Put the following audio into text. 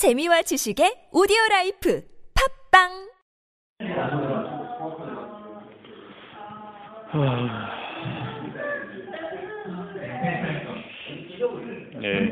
재미와 지식의 오디오 라이프 팝빵 아. 네.